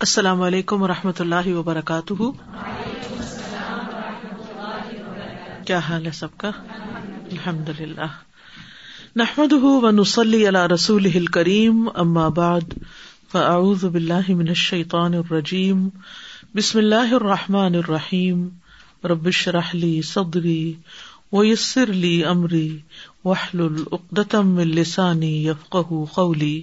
السلام علیکم و رحمۃ اللہ وبرکاتہ۔ کیا حال ہے سب کا؟ الحمد للہ نحمد ونسلی علی رسول کریم اما بعد، فاعوذ باللہ من الشیطان الرجیم۔ بسم اللہ الرحمٰن الرحیم۔ ربش رحلی صدری ویسر لی امری۔ وحل العقدم السانی یفقہ قولی۔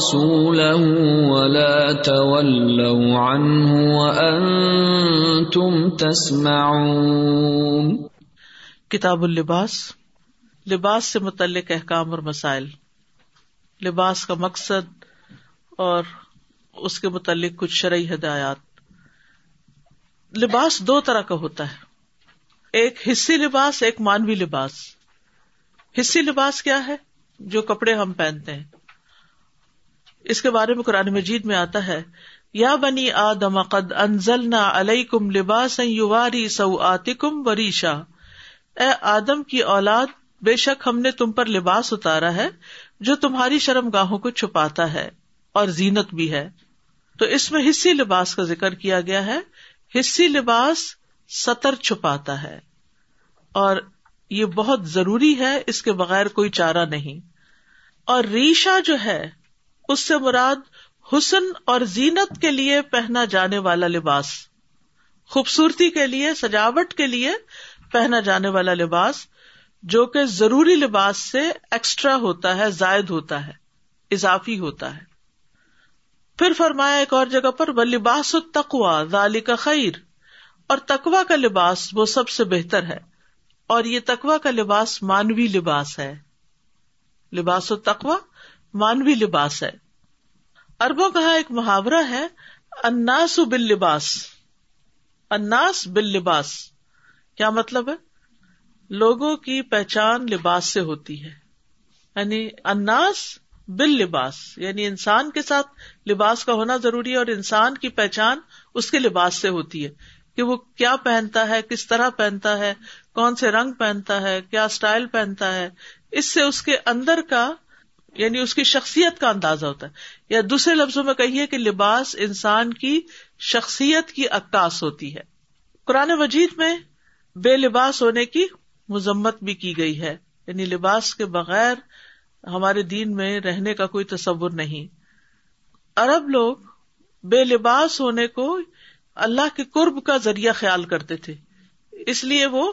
ورسوله ولا تولوا عنه وأنتم تسمعون. کتاب اللباس، لباس سے متعلق احکام اور مسائل۔ لباس کا مقصد اور اس کے متعلق کچھ شرعی ہدایات۔ لباس دو طرح کا ہوتا ہے۔ ایک حصی لباس، ایک مانوی لباس۔ حصی لباس کیا ہے؟ جو کپڑے ہم پہنتے ہیں۔ اس کے بارے میں قرآن مجید میں آتا ہے، یا بنی آدم قد انزلنا علیکم لباس یواری سوآتکم وریشا۔ اے آدم کی اولاد، بے شک ہم نے تم پر لباس اتارا ہے جو تمہاری شرم گاہوں کو چھپاتا ہے اور زینت بھی ہے۔ تو اس میں حصی لباس کا ذکر کیا گیا ہے۔ حصی لباس سطر چھپاتا ہے۔ اور یہ بہت ضروری ہے، اس کے بغیر کوئی چارہ نہیں۔ اور ریشا جو ہے اس سے مراد حسن اور زینت کے لیے پہنا جانے والا لباس، خوبصورتی کے لیے، سجاوٹ کے لیے پہنا جانے والا لباس، جو کہ ضروری لباس سے ایکسٹرا ہوتا ہے، زائد ہوتا ہے، اضافی ہوتا ہے۔ پھر فرمایا ایک اور جگہ پر وہ لباس و تقوا ذالی کا خیر۔ اور تقوا کا لباس وہ سب سے بہتر ہے۔ اور یہ تقوا کا لباس مانوی لباس ہے۔ لباس و تقوا مانوی لباس ہے۔ اربوں کا ایک محاورہ ہے اناس بل لباس اناس بل لباس کیا مطلب ہے؟ لوگوں کی پہچان لباس سے ہوتی ہے۔ یعنی اناس بل لباس یعنی انسان کے ساتھ لباس کا ہونا ضروری ہے اور انسان کی پہچان اس کے لباس سے ہوتی ہے۔ کہ وہ کیا پہنتا ہے، کس طرح پہنتا ہے، کون سے رنگ پہنتا ہے، کیا اسٹائل پہنتا ہے۔ اس سے اس کے اندر کا یعنی اس کی شخصیت کا اندازہ ہوتا ہے۔ یا دوسرے لفظوں میں کہیے کہ لباس انسان کی شخصیت کی عکاس ہوتی ہے۔ قرآن وجید میں بے لباس ہونے کی مذمت بھی کی گئی ہے۔ یعنی لباس کے بغیر ہمارے دین میں رہنے کا کوئی تصور نہیں۔ ارب لوگ بے لباس ہونے کو اللہ کے قرب کا ذریعہ خیال کرتے تھے۔ اس لیے وہ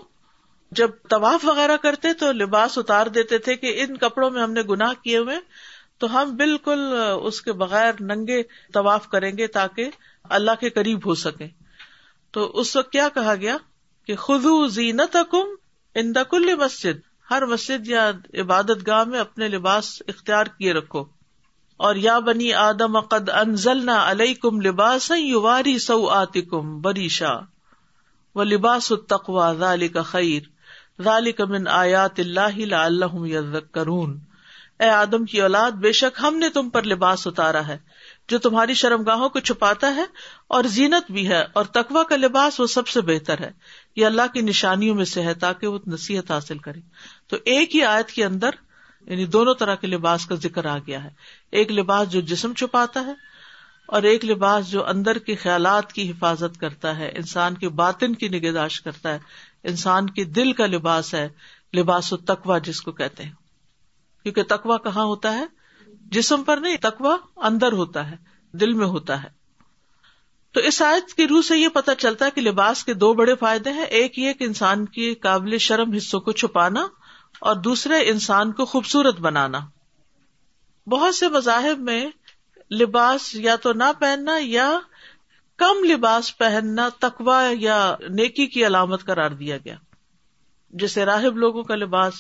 جب طواف وغیرہ کرتے تو لباس اتار دیتے تھے کہ ان کپڑوں میں ہم نے گناہ کیے ہوئے تو ہم بالکل اس کے بغیر ننگے طواف کریں گے تاکہ اللہ کے قریب ہو سکے تو اس وقت کیا کہا گیا کہ خزو زینت حکم ان دکل مسجد، ہر مسجد یا عبادت گاہ میں اپنے لباس اختیار کیے رکھو۔ اور یا بنی آدم، قد انزلنا علیہ کم لباس یواری سو آتکم بریشا، و لباس التقوا ذالک خیر۔ ذالک من آیات اللہ لعلہم یذکرون۔ اے آدم کی اولاد، بے شک ہم نے تم پر لباس اتارا ہے، جو تمہاری شرم گاہوں کو چھپاتا ہے اور زینت بھی ہے، اور تقوا کا لباس وہ سب سے بہتر ہے۔ یہ اللہ کی نشانیوں میں سے ہے تاکہ وہ نصیحت حاصل کرے۔ تو ایک ہی آیت کے اندر یعنی دونوں طرح کے لباس کا ذکر آ گیا ہے۔ ایک لباس جو جسم چھپاتا ہے، اور ایک لباس جو اندر کے خیالات کی حفاظت کرتا ہے، انسان کے باطن کی نگہداشت کرتا ہے۔ انسان کے دل کا لباس ہے، لباس و تقوا جس کو کہتے ہیں۔ کیونکہ تقوا کہاں ہوتا ہے؟ جسم پر نہیں تقوا اندر ہوتا ہے، دل میں ہوتا ہے۔ تو اس آیت کی روح سے یہ پتا چلتا ہے کہ لباس کے دو بڑے فائدے ہیں۔ ایک یہ کہ انسان کی قابل شرم حصوں کو چھپانا اور دوسرے انسان کو خوبصورت بنانا۔ بہت سے مذاہب میں لباس یا تو نہ پہننا یا کم لباس پہننا تقوا یا نیکی کی علامت قرار دیا گیا۔ جیسے راہب لوگوں کا لباس،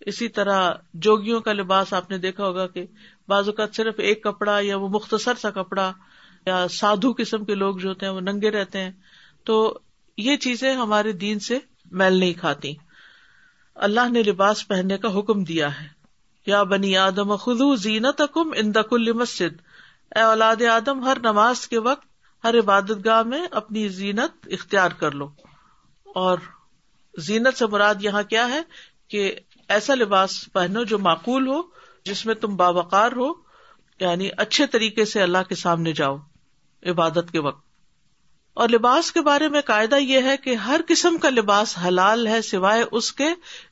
اسی طرح جوگیوں کا لباس، آپ نے دیکھا ہوگا کہ بعض اوقات صرف ایک کپڑا یا وہ مختصر سا کپڑا یا سادھو قسم کے لوگ جو ہوتے ہیں وہ ننگے رہتے ہیں۔ تو یہ چیزیں ہمارے دین سے میل نہیں کھاتی۔ اللہ نے لباس پہننے کا حکم دیا ہے۔ یا بنی آدم خدو زینت کم ان دکل مسجد۔ اے اولاد آدم، ہر نماز کے وقت ہر عبادت گاہ میں اپنی زینت اختیار کر لو۔ اور زینت سے مراد یہاں کیا ہے کہ ایسا لباس پہنو جو معقول ہو، جس میں تم باوقار ہو یعنی اچھے طریقے سے اللہ کے سامنے جاؤ عبادت کے وقت۔ اور لباس کے بارے میں قاعدہ یہ ہے کہ ہر قسم کا لباس حلال ہے سوائے اس کے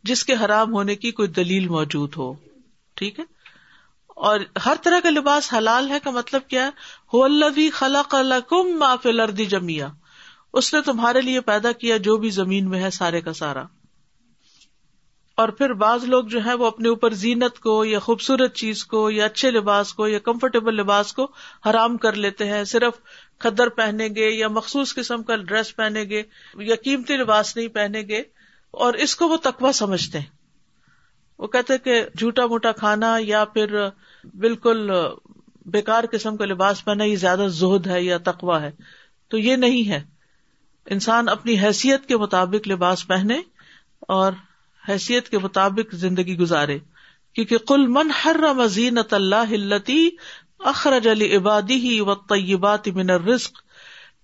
جس کے حرام ہونے کی کوئی دلیل موجود ہو۔ ٹھیک ہے؟ اور ہر طرح کا لباس حلال ہے کا مطلب کیا ہے؟ خلق کم معاف لردی جمیا اس نے تمہارے لیے پیدا کیا جو بھی زمین میں ہے سارے کا سارا۔ اور پھر بعض لوگ جو ہے وہ اپنے اوپر زینت کو یا خوبصورت چیز کو یا اچھے لباس کو یا کمفرٹیبل لباس کو حرام کر لیتے ہیں۔ صرف کھدر پہنیں گے یا مخصوص قسم کا ڈریس پہنیں گے یا قیمتی لباس نہیں پہنیں گے اور اس کو وہ تقوا سمجھتے ہیں۔ وہ کہتے کہ جھوٹا موٹا کھانا یا پھر بالکل بےکار قسم کا لباس پہنا یہ زیادہ زہد ہے یا تقوا ہے۔ تو یہ نہیں ہے۔ انسان اپنی حیثیت کے مطابق لباس پہنے اور حیثیت کے مطابق زندگی گزارے۔ کیونکہ کل من ہر مزینت اللہ اخرج علی عبادی ہی و طیبات من الرزق۔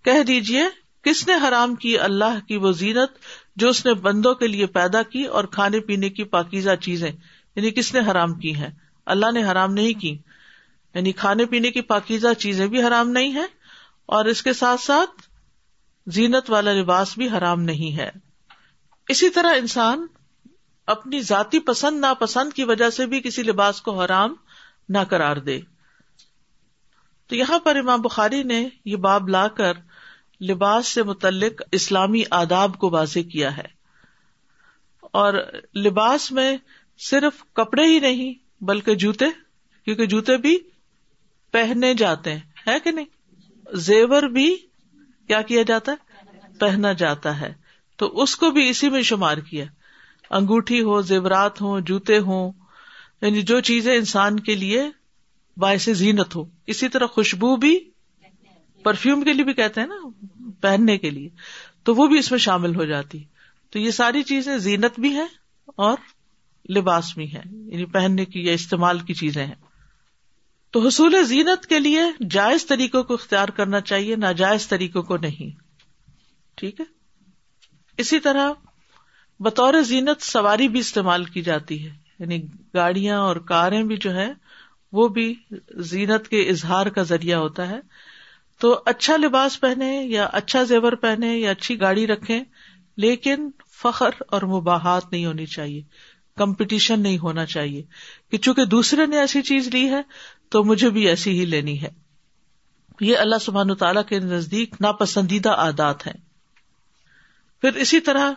کہہ دیجیے کس نے حرام کی اللہ کی وہ زینت جو اس نے بندوں کے لیے پیدا کی اور کھانے پینے کی پاکیزہ چیزیں یعنی کس نے حرام کی ہیں؟ اللہ نے حرام نہیں کی۔ یعنی کھانے پینے کی پاکیزہ چیزیں بھی حرام نہیں ہے اور اس کے ساتھ ساتھ زینت والا لباس بھی حرام نہیں ہے۔ اسی طرح انسان اپنی ذاتی پسند، ناپسند کی وجہ سے بھی کسی لباس کو حرام نہ کرار دے۔ تو یہاں پر امام بخاری نے یہ باب لا کر لباس سے متعلق اسلامی آداب کو واضح کیا ہے۔ اور لباس میں صرف کپڑے ہی نہیں بلکہ جوتے، کیونکہ جوتے بھی پہنے جاتے ہیں، ہے کہ نہیں؟ زیور بھی کیا کیا جاتا ہے؟ پہنا جاتا ہے۔ تو اس کو بھی اسی میں شمار کیا۔ انگوٹھی ہو، زیورات ہو جوتے ہوں یعنی جو چیزیں انسان کے لیے باعث زینت ہو۔ اسی طرح خوشبو بھی پرفیوم کے لیے بھی کہتے ہیں نا، پہننے کے لیے۔ تو وہ بھی اس میں شامل ہو جاتی۔ تو یہ ساری چیزیں زینت بھی ہے اور لباس بھی ہے یعنی پہننے کی یا استعمال کی چیزیں ہیں۔ تو حصول زینت کے لیے جائز طریقوں کو اختیار کرنا چاہیے، ناجائز طریقوں کو نہیں۔ ٹھیک ہے؟ اسی طرح بطور زینت سواری بھی استعمال کی جاتی ہے۔ یعنی گاڑیاں اور کاریں بھی جو ہے وہ بھی زینت کے اظہار کا ذریعہ ہوتا ہے۔ تو اچھا لباس پہنے یا اچھا زیور پہنے یا اچھی گاڑی رکھے لیکن فخر اور مباحت نہیں ہونی چاہیے۔ کمپٹیشن نہیں ہونا چاہیے کہ چونکہ دوسرے نے ایسی چیز لی ہے تو مجھے بھی ایسی ہی لینی ہے۔ یہ اللہ سبحان تعالیٰ کے نزدیک ناپسندیدہ عادات ہیں۔ پھر اسی طرح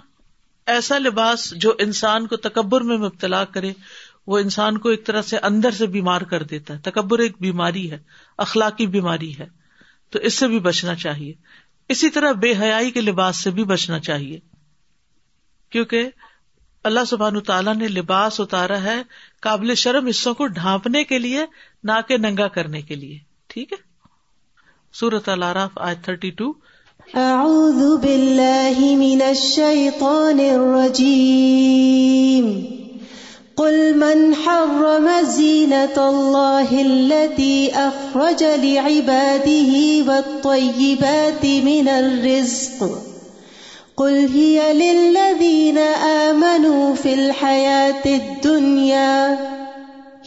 ایسا لباس جو انسان کو تکبر میں مبتلا کرے، وہ انسان کو ایک طرح سے اندر سے بیمار کر دیتا ہے۔ تکبر ایک بیماری ہے، اخلاقی بیماری ہے، تو اس سے بھی بچنا چاہیے۔ اسی طرح بے حیائی کے لباس سے بھی بچنا چاہیے۔ کیونکہ اللہ سبحان تعالیٰ نے لباس اتارا ہے قابل شرم حصوں کو ڈھانپنے کے لیے، نہ کہ ننگا کرنے کے لیے۔ ٹھیک ہے؟ سورت العراف آج تھرٹی ٹو اعوذ باللہ من الشیطان الرجیم۔ قل من حرم زینة الله التي أخرج لعباده والطيبات من الرزق۔ قل هي للذين آمنوا في الحياة الدنيا،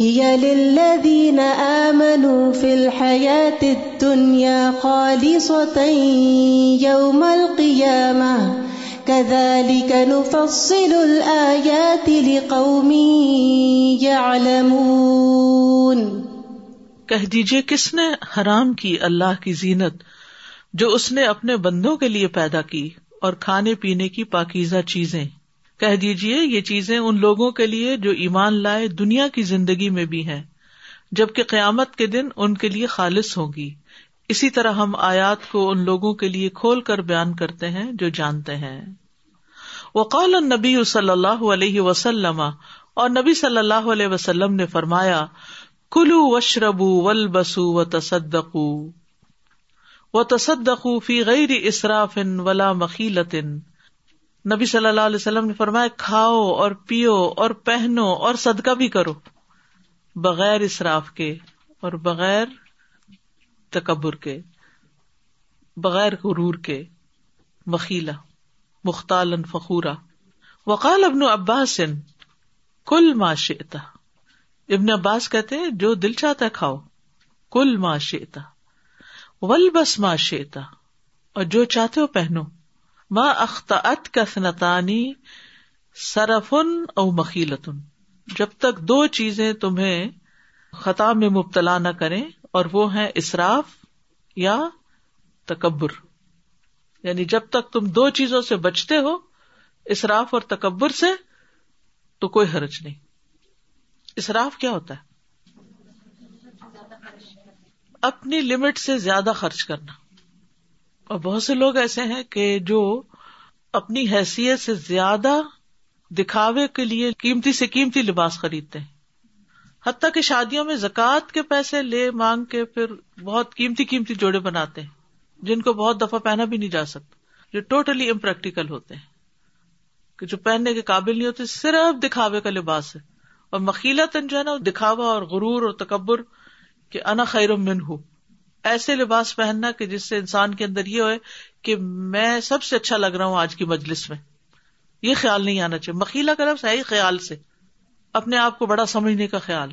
هي للذين آمنوا في الحياة الدنيا خالصة يوم القيامة. كذلك نفصل الآيات لقوم يعلمون. کہہ دیجیے کس نے حرام کی اللہ کی زینت جو اس نے اپنے بندوں کے لیے پیدا کی؟ اور کھانے پینے کی پاکیزہ چیزیں۔ کہہ دیجیے یہ چیزیں ان لوگوں کے لیے جو ایمان لائے دنیا کی زندگی میں بھی ہیں، جبکہ قیامت کے دن ان کے لیے خالص ہوگی۔ اسی طرح ہم آیات کو ان لوگوں کے لیے کھول کر بیان کرتے ہیں جو جانتے ہیں۔ وقال النبی صلی اللہ علیہ وسلم، اور نبی صلی اللہ علیہ وسلم نے فرمایا کلو وشربو ول بسو و تصدقو و تصدقو فی غیر اسراف ولا مخیلتن نبی صلی اللہ علیہ وسلم نے فرمایا، کھاؤ اور پیو اور پہنو اور صدقہ بھی کرو، بغیر اسراف کے اور بغیر تکبر کے، بغیر غرور کے مخیلا مختال فخورا وقال ابن عباس، کل معاشیتا ابن عباس کہتے جو دل چاہتا ہے کھاؤ، کل معاشیتا ول بس معاشیتا اور جو چاہتے ہو پہنو۔ ماں اختعت کا سنتانی سرفن او مخیلتن جب تک دو چیزیں تمہیں خطا میں مبتلا نہ کریں، اور وہ ہیں اسراف یا تکبر۔ یعنی جب تک تم دو چیزوں سے بچتے ہو، اسراف اور تکبر سے، تو کوئی حرج نہیں۔ اسراف کیا ہوتا ہے؟ اپنی لمٹ سے زیادہ خرچ کرنا۔ اور بہت سے لوگ ایسے ہیں کہ جو اپنی حیثیت سے زیادہ دکھاوے کے لیے قیمتی سے قیمتی لباس خریدتے ہیں۔ حتیٰ کہ شادیوں میں زکوٰۃ کے پیسے لے، مانگ کے پھر بہت قیمتی قیمتی جوڑے بناتے ہیں، جن کو بہت دفعہ پہنا بھی نہیں جا سکتا، جو ٹوٹلی امپریکٹیکل ہوتے ہیں۔ کہ جو پہننے کے قابل نہیں ہوتے، صرف دکھاوے کا لباس ہے۔ اور مکیلا تن جو ہے نا، دکھاوا اور غرور اور تکبر کہ انا خیر من ہوں ایسے لباس پہننا کہ جس سے انسان کے اندر یہ ہوئے کہ میں سب سے اچھا لگ رہا ہوں آج کی مجلس میں۔ یہ خیال نہیں آنا چاہیے۔ مکیلا کا لفظ ہے خیال سے۔ اپنے آپ کو بڑا سمجھنے کا خیال۔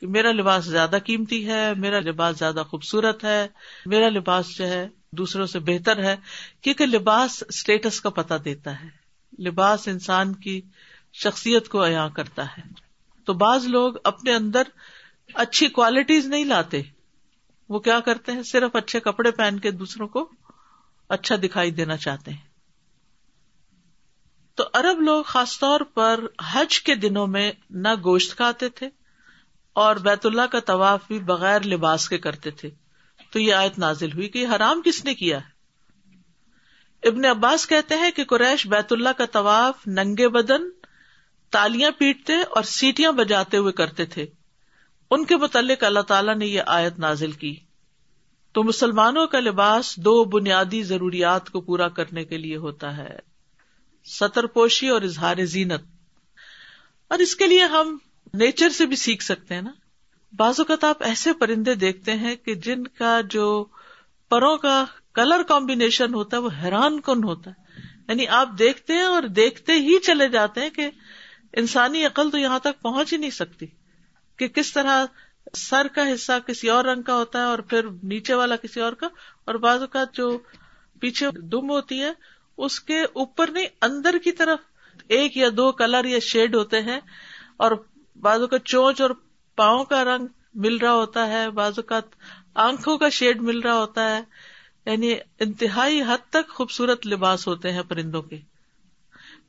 کہ میرا لباس زیادہ قیمتی ہے، میرا لباس زیادہ خوبصورت ہے، میرا لباس جو ہے دوسروں سے بہتر ہے۔ کیونکہ لباس اسٹیٹس کا پتہ دیتا ہے۔ لباس انسان کی شخصیت کو عیاں کرتا ہے۔ تو بعض لوگ اپنے اندر اچھی کوالٹیز نہیں لاتے۔ وہ کیا کرتے ہیں؟ صرف اچھے کپڑے پہن کے دوسروں کو اچھا دکھائی دینا چاہتے ہیں۔ تو ارب لوگ خاص طور پر حج کے دنوں میں نہ گوشت کھاتے تھے اور بیت اللہ کا طواف بھی بغیر لباس کے کرتے تھے۔ تو یہ آیت نازل ہوئی کہ یہ حرام کس نے کیا ہے؟ ابن عباس کہتے ہیں کہ قریش بیت اللہ کا طواف ننگے بدن، تالیاں پیٹتے اور سیٹیاں بجاتے ہوئے کرتے تھے۔ ان کے متعلق اللہ تعالیٰ نے یہ آیت نازل کی۔ تو مسلمانوں کا لباس دو بنیادی ضروریات کو پورا کرنے کے لیے ہوتا ہے۔ سطر پوشی اور اظہار زینت۔ اور اس کے لیے ہم نیچر سے بھی سیکھ سکتے ہیں نا۔ بعض اوقات آپ ایسے پرندے دیکھتے ہیں کہ جن کا جو پروں کا کلر کمبینیشن ہوتا ہے وہ حیران کن ہوتا ہے۔ یعنی آپ دیکھتے ہیں اور دیکھتے ہی چلے جاتے ہیں کہ انسانی عقل تو یہاں تک پہنچ ہی نہیں سکتی۔ کہ کس طرح سر کا حصہ کسی اور رنگ کا ہوتا ہے اور پھر نیچے والا کسی اور کا، اور بعض اوقات جو پیچھے دم ہوتی ہے، اس کے اوپر نہیں، اندر کی طرف ایک یا دو کلر یا شیڈ ہوتے ہیں، اور بعض اوقات چونچ اور پاؤں کا رنگ مل رہا ہوتا ہے، بعض اوقات آنکھوں کا شیڈ مل رہا ہوتا ہے یعنی انتہائی حد تک خوبصورت لباس ہوتے ہیں پرندوں کے۔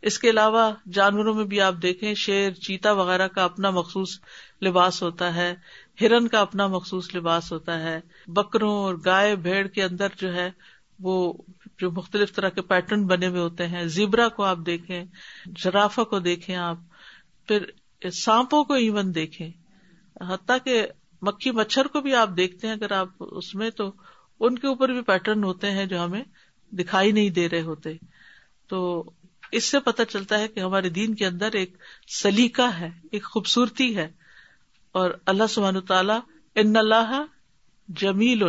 اس کے علاوہ جانوروں میں بھی آپ دیکھیں، شیر، چیتا وغیرہ کا اپنا مخصوص لباس ہوتا ہے، ہرن کا اپنا مخصوص لباس ہوتا ہے، بکروں اور گائے، بھیڑ کے اندر جو ہے وہ جو مختلف طرح کے پیٹرن بنے ہوئے ہوتے ہیں۔ زیبرا کو آپ دیکھیں جرافا کو دیکھیں آپ، پھر سانپوں کو ایون دیکھیں۔ حتیٰ کہ مکھی مچھر کو بھی آپ دیکھتے ہیں، اگر آپ اس میں تو ان کے اوپر بھی پیٹرن ہوتے ہیں جو ہمیں دکھائی نہیں دے رہے ہوتے۔ تو اس سے پتہ چلتا ہے کہ ہمارے دین کے اندر ایک سلیقہ ہے، ایک خوبصورتی ہے۔ اور اللہ سبحان تعالیٰ ان اللہ جمیل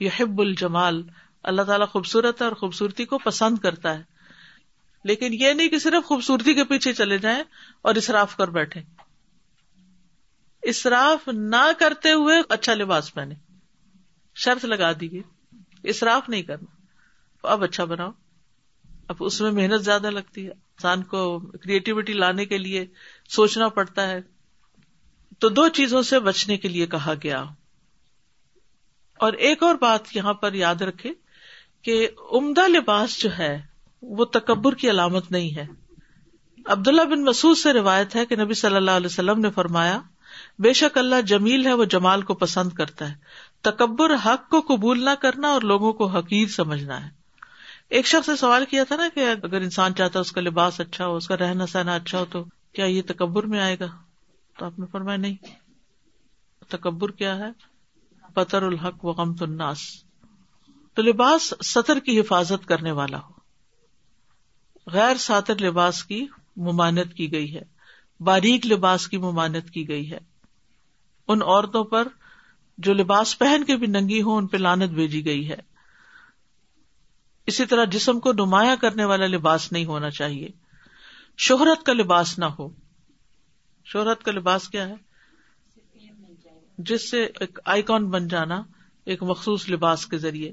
یحب الجمال، اللہ تعالیٰ خوبصورت ہے اور خوبصورتی کو پسند کرتا ہے۔ لیکن یہ نہیں کہ صرف خوبصورتی کے پیچھے چلے جائیں اور اسراف کر بیٹھے۔ اسراف نہ کرتے ہوئے اچھا لباس پہنے۔ شرط لگا دیجیے، اسراف نہیں کرنا۔ اب اچھا بناؤ۔ اب اس میں محنت زیادہ لگتی ہے۔ انسان کو کریٹیوٹی لانے کے لیے سوچنا پڑتا ہے۔ تو دو چیزوں سے بچنے کے لیے کہا گیا۔ اور ایک اور بات یہاں پر یاد رکھے کہ عمدہ لباس جو ہے، وہ تکبر کی علامت نہیں ہے۔ عبداللہ بن مسعود سے روایت ہے کہ نبی صلی اللہ علیہ وسلم نے فرمایا، بے شک اللہ جمیل ہے، وہ جمال کو پسند کرتا ہے۔ تکبر حق کو قبول نہ کرنا اور لوگوں کو حقیر سمجھنا ہے۔ ایک شخص نے سوال کیا تھا نا کہ اگر انسان چاہتا ہے اس کا لباس اچھا ہو، اس کا رہنا سہنا اچھا ہو، تو کیا یہ تکبر میں آئے گا؟ تو آپ نے فرمایا نہیں۔ تکبر کیا ہے؟ پتر الحق و غمت الناس۔ تو لباس سطر کی حفاظت کرنے والا ہو۔ غیر ساتر لباس کی ممانت کی گئی ہے۔ باریک لباس کی ممانت کی گئی ہے۔ ان عورتوں پر جو لباس پہن کے بھی ننگی ہو ان پہ لانت بھیجی گئی ہے۔ اسی طرح جسم کو نمایاں کرنے والا لباس نہیں ہونا چاہیے۔ شہرت کا لباس نہ ہو۔ شہرت کا لباس کیا ہے؟ جس سے ایک آئیکن بن جانا ایک مخصوص لباس کے ذریعے۔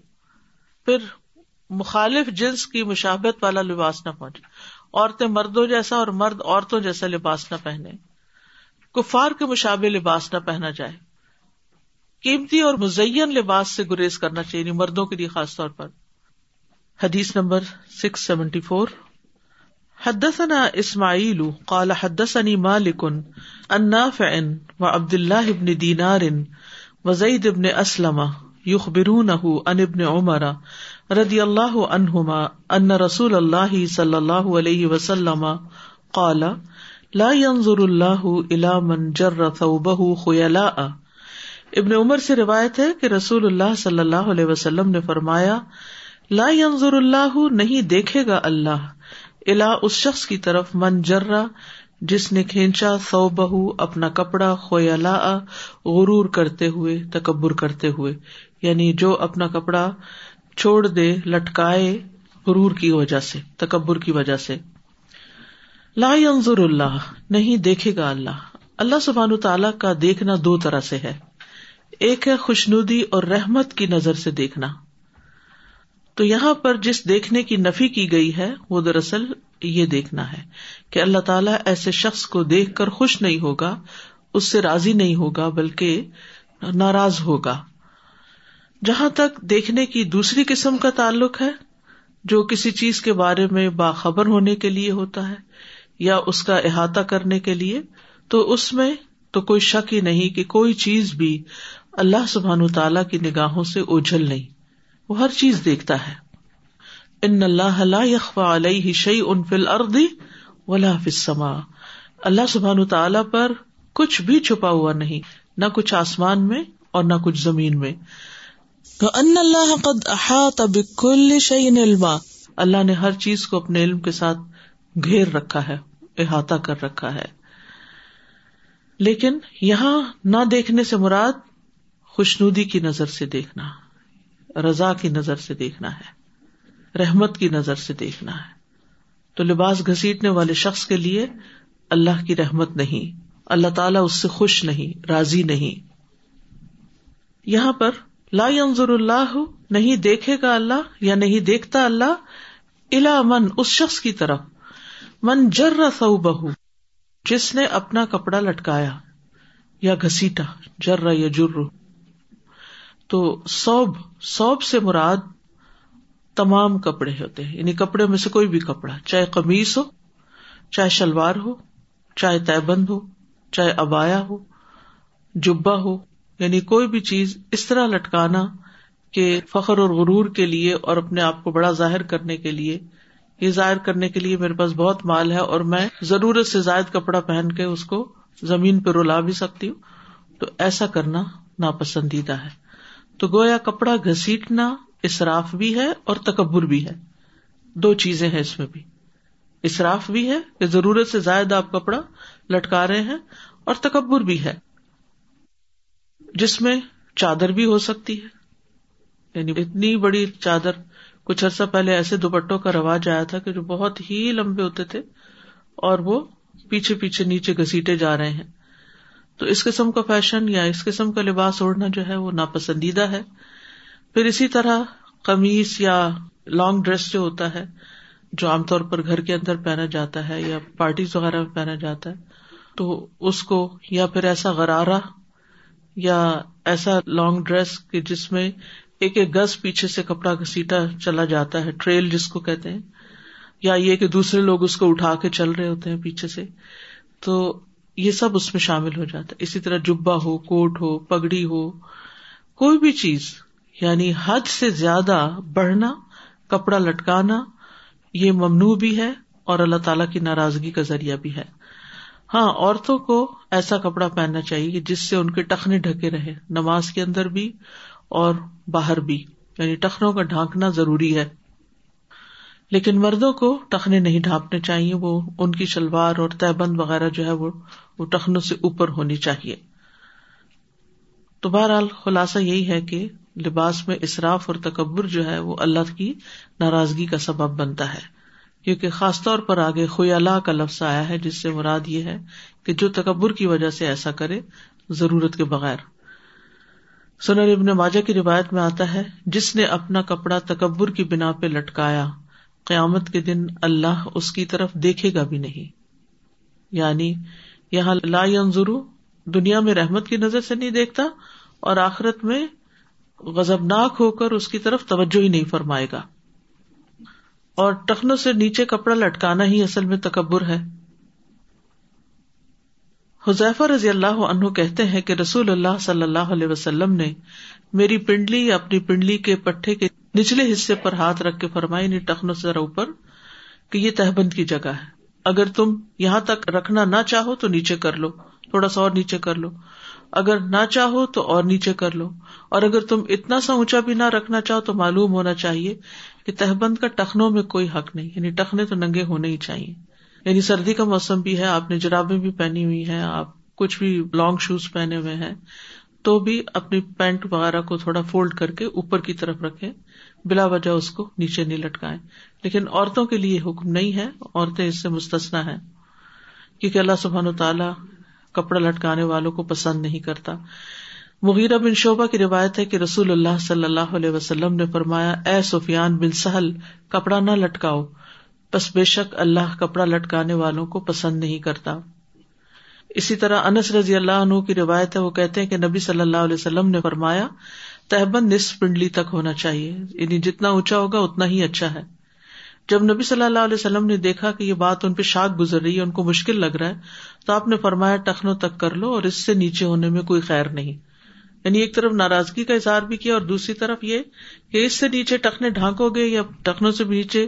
پھر مخالف جنس کی مشابت والا لباس نہ پہنچے۔ عورتیں مردوں جیسا اور مرد عورتوں جیسا لباس نہ پہنے۔ کفار کے مشابے لباس نہ پہنا جائے۔ قیمتی اور مزین لباس سے گریز کرنا چاہیے یعنی مردوں کے لیے خاص طور پر۔ حدیث نمبر سکس سیونٹی فور حدثنا اسماعیل قال حدثني مالك ان نافع و عبد الله بن دینار و زید ابن اسلم یخبرونه ان ابن عمر رضی اللہ عنہما ان رسول اللہ صلی اللہ علیہ وسلم قال، لا ينظر الله الى من جر ثوبه خيلاء ابن عمر سے روایت ہے کہ رسول اللہ صلی اللہ علیہ وسلم نے فرمایا لا ينظر اللہ نہیں دیکھے گا اللہ۔ الا اس شخص کی طرف من جرا جس نے کھینچا سو بہ اپنا کپڑا خولا غرور کرتے ہوئے، تکبر کرتے ہوئے۔ یعنی جو اپنا کپڑا چھوڑ دے، لٹکائے، غرور کی وجہ سے، تکبر کی وجہ سے۔ لا ينظر اللہ، نہیں دیکھے گا اللہ۔ اللہ سبحان تعالی کا دیکھنا دو طرح سے ہے۔ ایک ہے خوشنودی اور رحمت کی نظر سے دیکھنا۔ تو یہاں پر جس دیکھنے کی نفی کی گئی ہے، وہ دراصل یہ دیکھنا ہے کہ اللہ تعالیٰ ایسے شخص کو دیکھ کر خوش نہیں ہوگا، اس سے راضی نہیں ہوگا، بلکہ ناراض ہوگا۔ جہاں تک دیکھنے کی دوسری قسم کا تعلق ہے، جو کسی چیز کے بارے میں باخبر ہونے کے لیے ہوتا ہے یا اس کا احاطہ کرنے کے لیے، تو اس میں تو کوئی شک ہی نہیں کہ کوئی چیز بھی اللہ سبحان تعالی کی نگاہوں سے اوجھل نہیں۔ وہ ہر چیز دیکھتا ہے۔ ان اللہ علیہ شعی ان فل اردی ولا فما اللہ سبحان تعالی پر کچھ بھی چھپا ہوا نہیں نہ کچھ آسمان میں اور نہ کچھ زمین میں۔ ان اللہ قد احاط بكل شيء علما۔ اللہ نے ہر چیز کو اپنے علم کے ساتھ گھیر رکھا ہے احاطہ کر رکھا ہے۔ لیکن یہاں نہ دیکھنے سے مراد خوشنودی کی نظر سے دیکھنا۔ رضا کی نظر سے دیکھنا ہے، رحمت کی نظر سے دیکھنا ہے۔ تو لباس گھسیٹنے والے شخص کے لیے اللہ کی رحمت نہیں، اللہ تعالیٰ اس سے خوش نہیں، راضی نہیں۔ یہاں پر لا ينظر اللہ، نہیں دیکھے گا اللہ یا نہیں دیکھتا اللہ الا من، اس شخص کی طرف۔ من جر سو بہ جس نے اپنا کپڑا لٹکایا یا گھسیٹا، جر یا جر تو سوب سوب سے مراد تمام کپڑے ہوتے ہیں۔ یعنی کپڑے میں سے کوئی بھی کپڑا، چاہے قمیص ہو، چاہے شلوار ہو، چاہے تیبند ہو، چاہے ابایا ہو جبا ہو یعنی کوئی بھی چیز اس طرح لٹکانا کہ فخر اور غرور کے لیے اور اپنے آپ کو بڑا ظاہر کرنے کے لیے۔ یہ ظاہر کرنے کے لیے میرے پاس بہت مال ہے اور میں ضرورت سے زائد کپڑا پہن کے اس کو زمین پہ رلا بھی سکتی ہوں۔ تو ایسا کرنا ناپسندیدہ ہے۔ تو گویا کپڑا گھسیٹنا اصراف بھی ہے اور تکبر بھی ہے۔ دو چیزیں ہیں اس میں بھی۔ اصراف بھی ہے کہ ضرورت سے زائد آپ کپڑا لٹکا رہے ہیں اور تکبر بھی ہے۔ جس میں چادر بھی ہو سکتی ہے۔ یعنی اتنی بڑی چادر، کچھ عرصہ پہلے ایسے دوپٹوں کا رواج آیا تھا کہ جو بہت ہی لمبے ہوتے تھے اور وہ پیچھے پیچھے نیچے گسیٹے جا رہے ہیں۔ تو اس قسم کا فیشن یا اس قسم کا لباس اوڑھنا جو ہے وہ ناپسندیدہ ہے۔ پھر اسی طرح قمیص یا لانگ ڈریس جو ہوتا ہے، جو عام طور پر گھر کے اندر پہنا جاتا ہے یا پارٹیز وغیرہ میں پہنا جاتا ہے، تو اس کو یا پھر ایسا غرارہ یا ایسا لانگ ڈریس کہ جس میں ایک ایک گز پیچھے سے کپڑا گھسیٹا چلا جاتا ہے ٹریل جس کو کہتے ہیں، یا یہ کہ دوسرے لوگ اس کو اٹھا کے چل رہے ہوتے ہیں پیچھے سے۔ تو یہ سب اس میں شامل ہو جاتا ہے۔ اسی طرح جبا ہو، کوٹ ہو، پگڑی ہو، کوئی بھی چیز یعنی حد سے زیادہ بڑھنا، کپڑا لٹکانا، یہ ممنوع بھی ہے اور اللہ تعالی کی ناراضگی کا ذریعہ بھی ہے۔ ہاں عورتوں کو ایسا کپڑا پہننا چاہیے جس سے ان کے ٹخنے ڈھکے رہے، نماز کے اندر بھی اور باہر بھی۔ یعنی ٹخنوں کا ڈھانکنا ضروری ہے۔ لیکن مردوں کو ٹخنے نہیں ڈھانپنے چاہیے، وہ ان کی شلوار اور تہ بند وغیرہ جو ہے وہ ٹخنوں سے اوپر ہونی چاہیے۔ تو بہرحال خلاصہ یہی ہے کہ لباس میں اصراف اور تکبر جو ہے وہ اللہ کی ناراضگی کا سبب بنتا ہے۔ کیونکہ خاص طور پر آگے خوی اللہ کا لفظ آیا ہے، جس سے مراد یہ ہے کہ جو تکبر کی وجہ سے ایسا کرے ضرورت کے بغیر۔ سنر ابن ماجہ کی روایت میں آتا ہے، جس نے اپنا کپڑا تکبر کی بنا پہ لٹکایا قیامت کے دن اللہ اس کی طرف دیکھے گا بھی نہیں۔ یعنی یہاں لا ینظرو، دنیا میں رحمت کی نظر سے نہیں دیکھتا اور آخرت میں غزبناک ہو کر اس کی طرف توجہ ہی نہیں فرمائے گا۔ اور ٹخنوں سے نیچے کپڑا لٹکانا ہی اصل میں تکبر ہے۔ حذیفہ رضی اللہ عنہ کہتے ہیں کہ رسول اللہ صلی اللہ علیہ وسلم نے میری پنڈلی یا اپنی پنڈلی کے پٹھے کے نچلے حصے پر ہاتھ رکھ کے فرمائی نہیں ٹخنوں سے اوپر، کہ یہ تہبند کی جگہ ہے۔ اگر تم یہاں تک رکھنا نہ چاہو تو نیچے کر لو، تھوڑا سا اور نیچے کر لو۔ اگر نہ چاہو تو اور نیچے کر لو۔ اور اگر تم اتنا سا اونچا بھی نہ رکھنا چاہو تو معلوم ہونا چاہیے کہ تہبند کا ٹخنوں میں کوئی حق نہیں۔ یعنی ٹخنے تو ننگے ہونے ہی چاہیے۔ یعنی سردی کا موسم بھی ہے، آپ نے جرابیں بھی پہنی ہوئی ہیں، آپ کچھ بھی لانگ شوز پہنے ہوئے ہیں۔ تو بھی اپنی پینٹ وغیرہ کو تھوڑا فولڈ کر کے اوپر کی طرف رکھے بلا وجہ اس کو نیچے نہیں لٹکائے لیکن عورتوں کے لیے حکم نہیں ہے، عورتیں اس سے مستثنا ہے کیونکہ اللہ سبحان و تعالیٰ کپڑا لٹکانے والوں کو پسند نہیں کرتا۔ مغیرہ بن شعبہ کی روایت ہے کہ رسول اللہ صلی اللہ علیہ وسلم نے فرمایا، اے سفیان بن سہل، کپڑا نہ لٹکاؤ۔ بس بے شک اللہ کپڑا لٹکانے والوں کو پسند نہیں کرتا۔ اسی طرح انس رضی اللہ عنہ کی روایت ہے، وہ کہتے ہیں کہ نبی صلی اللہ علیہ وسلم نے فرمایا، تہبند نصف پنڈلی تک ہونا چاہیے یعنی جتنا اونچا ہوگا اتنا ہی اچھا ہے۔ جب نبی صلی اللہ علیہ وسلم نے دیکھا کہ یہ بات ان پہ شاک گزر رہی ہے، ان کو مشکل لگ رہا ہے، تو آپ نے فرمایا، ٹخنوں تک کر لو اور اس سے نیچے ہونے میں کوئی خیر نہیں۔ یعنی ایک طرف ناراضگی کا اظہار بھی کیا اور دوسری طرف یہ کہ اس سے نیچے ٹخنے ڈھانکو گے یا ٹخنوں سے نیچے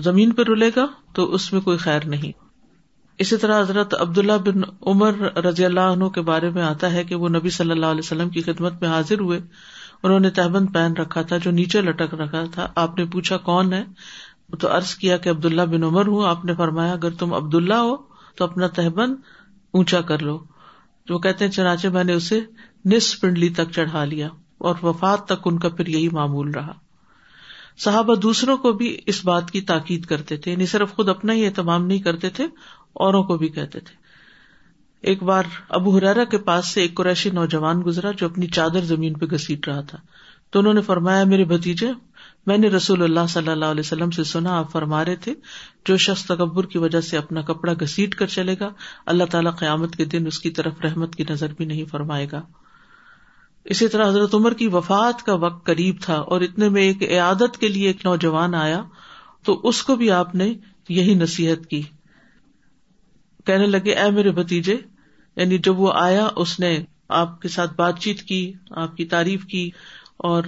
زمین پہ رولے گا تو اس میں کوئی خیر نہیں۔ اسی طرح حضرت عبداللہ بن عمر رضی اللہ عنہ کے بارے میں آتا ہے کہ وہ نبی صلی اللہ علیہ وسلم کی خدمت میں حاضر ہوئے۔ انہوں نے تہبند پہن رکھا تھا، جو نیچے لٹک رکھا تھا۔ آپ نے پوچھا کون ہے؟ تو عرض کیا کہ عبداللہ بن عمر ہوں۔ آپ نے فرمایا، اگر تم عبداللہ ہو تو اپنا تہبند اونچا کر لو۔ وہ کہتے ہیں، چنانچہ میں نے اسے نس پنڈلی تک چڑھا لیا اور وفات تک ان کا پھر یہی معمول رہا۔ صحابہ دوسروں کو بھی اس بات کی تاکید کرتے تھے یعنی صرف خود اپنا ہی اہتمام نہیں کرتے تھے اوروں کو بھی کہتے تھے۔ ایک بار ابو حرارا کے پاس سے ایک قریشی نوجوان گزرا جو اپنی چادر زمین پہ گسیٹ رہا تھا۔ تو انہوں نے فرمایا، میرے بھتیجے، میں نے رسول اللہ صلی اللہ علیہ وسلم سے سنا، آپ فرما رہے تھے، جو شخص تکبر کی وجہ سے اپنا کپڑا گسیٹ کر چلے گا، اللہ تعالیٰ قیامت کے دن اس کی طرف رحمت کی نظر بھی نہیں فرمائے گا۔ اسی طرح حضرت عمر کی وفات کا وقت قریب تھا اور اتنے میں ایک عیادت کے لیے ایک نوجوان آیا، تو اس کو بھی آپ نے یہی نصیحت کی۔ کہنے لگے، اے میرے بتیجے یعنی جب وہ آیا، اس نے آپ کے ساتھ بات چیت کی، آپ کی تعریف کی اور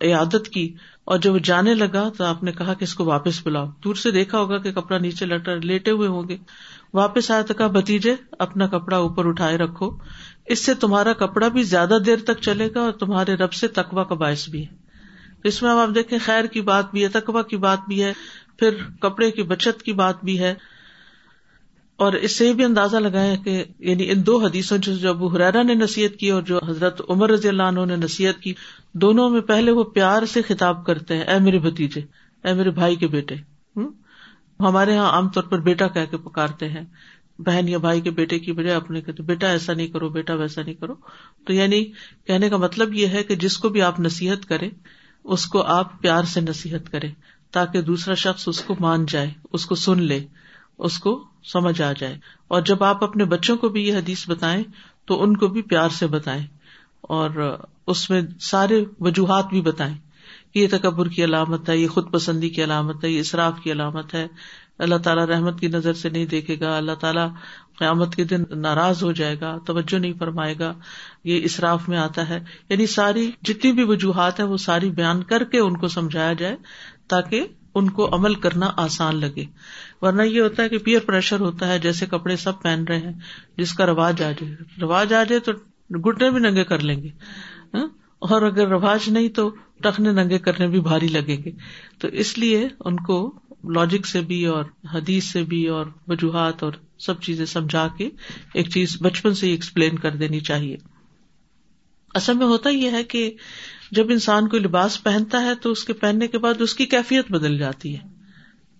عیادت کی اور جب وہ جانے لگا تو آپ نے کہا کہ اس کو واپس بلاؤ۔ دور سے دیکھا ہوگا کہ کپڑا نیچے لٹر لیٹے ہوئے ہوں گے۔ واپس آیا تو کہا بتیجے اپنا کپڑا اوپر اٹھائے رکھو۔ اس سے تمہارا کپڑا بھی زیادہ دیر تک چلے گا اور تمہارے رب سے تقوا کا باعث بھی ہے۔ اس میں اب آپ دیکھیں، خیر کی بات بھی ہے تقوا کی بات بھی ہے، پھر کپڑے کی بچت کی بات بھی ہے۔ اور اس سے بھی اندازہ لگایا کہ یعنی ان دو حدیثوں جو ابو حرارا نے نصیحت کی اور جو حضرت عمر رضی اللہ عنہ نے نصیحت کی، دونوں میں پہلے وہ پیار سے خطاب کرتے ہیں، اے میرے بھتیجے، اے میرے بھائی کے بیٹے۔ ہمارے یہاں عام طور پر بیٹا کہہ کے پکارتے ہیں، بہن یا بھائی کے بیٹے کی بجائے اپنے کہتے بیٹا ایسا نہیں کرو، بیٹا ویسا نہیں کرو۔ تو یعنی کہنے کا مطلب یہ ہے کہ جس کو بھی آپ نصیحت کرے اس کو آپ پیار سے نصیحت کرے تاکہ دوسرا شخص اس کو مان جائے، اس کو سن لے۔ اس کو سمجھ آ جائے۔ اور جب آپ اپنے بچوں کو بھی یہ حدیث بتائیں، تو ان کو بھی پیار سے بتائیں۔ اور اس میں سارے وجوہات بھی بتائیں کہ یہ تکبر کی علامت ہے، یہ خود پسندی کی علامت ہے، یہ اصراف کی علامت ہے۔ اللہ تعالیٰ رحمت کی نظر سے نہیں دیکھے گا، اللہ تعالیٰ قیامت کے دن ناراض ہو جائے گا، توجہ نہیں فرمائے گا۔ یہ اصراف میں آتا ہے۔ یعنی ساری جتنی بھی وجوہات ہیں، وہ ساری بیان کر کے ان کو سمجھایا جائے تاکہ ان کو عمل کرنا آسان لگے۔ ورنہ یہ ہوتا ہے کہ پیئر پریشر ہوتا ہے، جیسے کپڑے سب پہن رہے ہیں، جس کا رواج آ جائے۔ رواج آ جائے تو گٹنے بھی ننگے کر لیں گے۔ ہاں؟ اور اگر رواج نہیں تو ٹخنے ننگے کرنے بھی بھاری لگیں گے۔ تو اس لیے ان کو لاجک سے بھی اور حدیث سے بھی اور وجوہات اور سب چیزیں سمجھا کے ایک چیز بچپن سے ہی ایکسپلین کر دینی چاہیے۔ اصل میں ہوتا یہ ہے کہ جب انسان کوئی لباس پہنتا ہے تو اس کے پہننے کے بعد اس کی کیفیت بدل جاتی ہے۔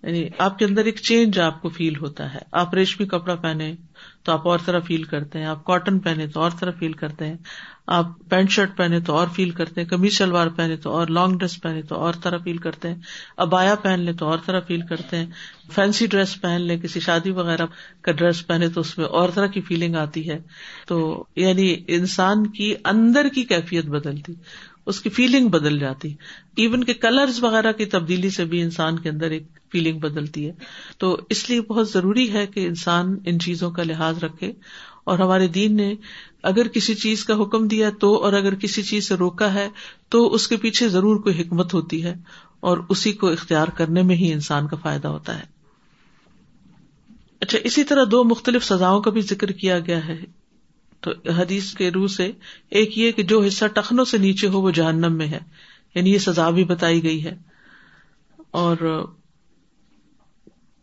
یعنی آپ کے اندر ایک چینج آپ کو فیل ہوتا ہے۔ آپ ریشمی کپڑا پہنے تو آپ اور طرح فیل کرتے ہیں، آپ کاٹن پہنے تو اور طرح فیل کرتے ہیں، آپ پینٹ شرٹ پہنے تو اور فیل کرتے ہیں کمیز شلوار پہنے تو اور لانگ ڈریس پہنے تو اور طرح فیل کرتے ہیں، ابایا پہن لیں تو اور طرح فیل کرتے ہیں فینسی ڈریس پہن لیں کسی شادی وغیرہ کا ڈریس پہنے تو اس میں اور طرح کی فیلنگ آتی ہے۔ تو یعنی انسان کی اندر کی کیفیت بدلتی، اس کی فیلنگ بدل جاتی۔ ایون کے کلرز وغیرہ کی تبدیلی سے بھی انسان کے اندر ایک فیلنگ بدلتی ہے۔ تو اس لیے بہت ضروری ہے کہ انسان ان چیزوں کا لحاظ رکھے۔ اور ہمارے دین نے اگر کسی چیز کا حکم دیا تو اور اگر کسی چیز سے روکا ہے تو اس کے پیچھے ضرور کوئی حکمت ہوتی ہے اور اسی کو اختیار کرنے میں ہی انسان کا فائدہ ہوتا ہے۔ اچھا اسی طرح دو مختلف سزاؤں کا بھی ذکر کیا گیا ہے۔ تو حدیث کے روح سے ایک یہ کہ جو حصہ ٹخنوں سے نیچے ہو وہ جہنم میں ہے۔ یعنی یہ سزا بھی بتائی گئی ہے۔ اور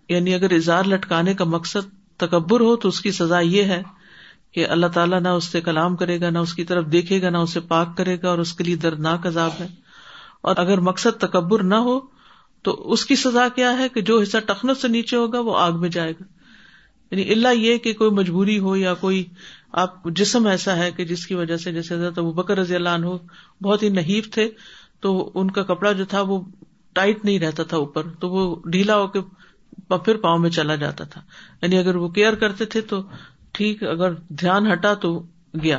یعنی اگر اظہار لٹکانے کا مقصد تکبر ہو تو اس کی سزا یہ ہے کہ اللہ تعالیٰ نہ اس سے کلام کرے گا، نہ اس کی طرف دیکھے گا، نہ اسے پاک کرے گا اور اس کے لیے دردناک عذاب ہے۔ اور اگر مقصد تکبر نہ ہو تو اس کی سزا کیا ہے کہ جو حصہ ٹخنوں سے نیچے ہوگا وہ آگ میں جائے گا۔ یعنی اللہ یہ کہ کوئی مجبوری ہو یا کوئی آپ، جسم ایسا ہے کہ جس کی وجہ سے جیسے وہ بکر رضی اللہ عنہ بہت ہی نحیف تھے، تو ان کا کپڑا جو تھا وہ ٹائٹ نہیں رہتا تھا اوپر، تو وہ ڈھیلا ہو کے پھر پاؤں میں چلا جاتا تھا۔ یعنی اگر وہ کیئر کرتے تھے تو ٹھیک، اگر دھیان ہٹا تو گیا۔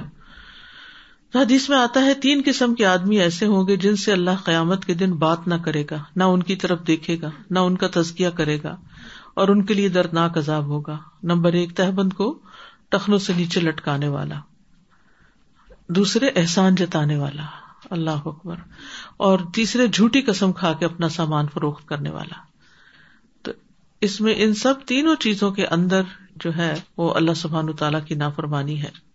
حدیث میں آتا ہے، تین قسم کے آدمی ایسے ہوں گے جن سے اللہ قیامت کے دن بات نہ کرے گا، نہ ان کی طرف دیکھے گا، نہ ان کا تزکیہ کرے گا، اور ان کے لیے دردناک عذاب ہوگا۔ نمبر ایک، تہبند کو ٹخنوں سے نیچے لٹکانے والا۔ دوسرے، احسان جتانے والا۔ اللہ اکبر۔ اور تیسرے، جھوٹی قسم کھا کے اپنا سامان فروخت کرنے والا۔ اس میں ان سب تینوں چیزوں کے اندر جو ہے وہ اللہ سبحان تعالیٰ کی نافرمانی ہے۔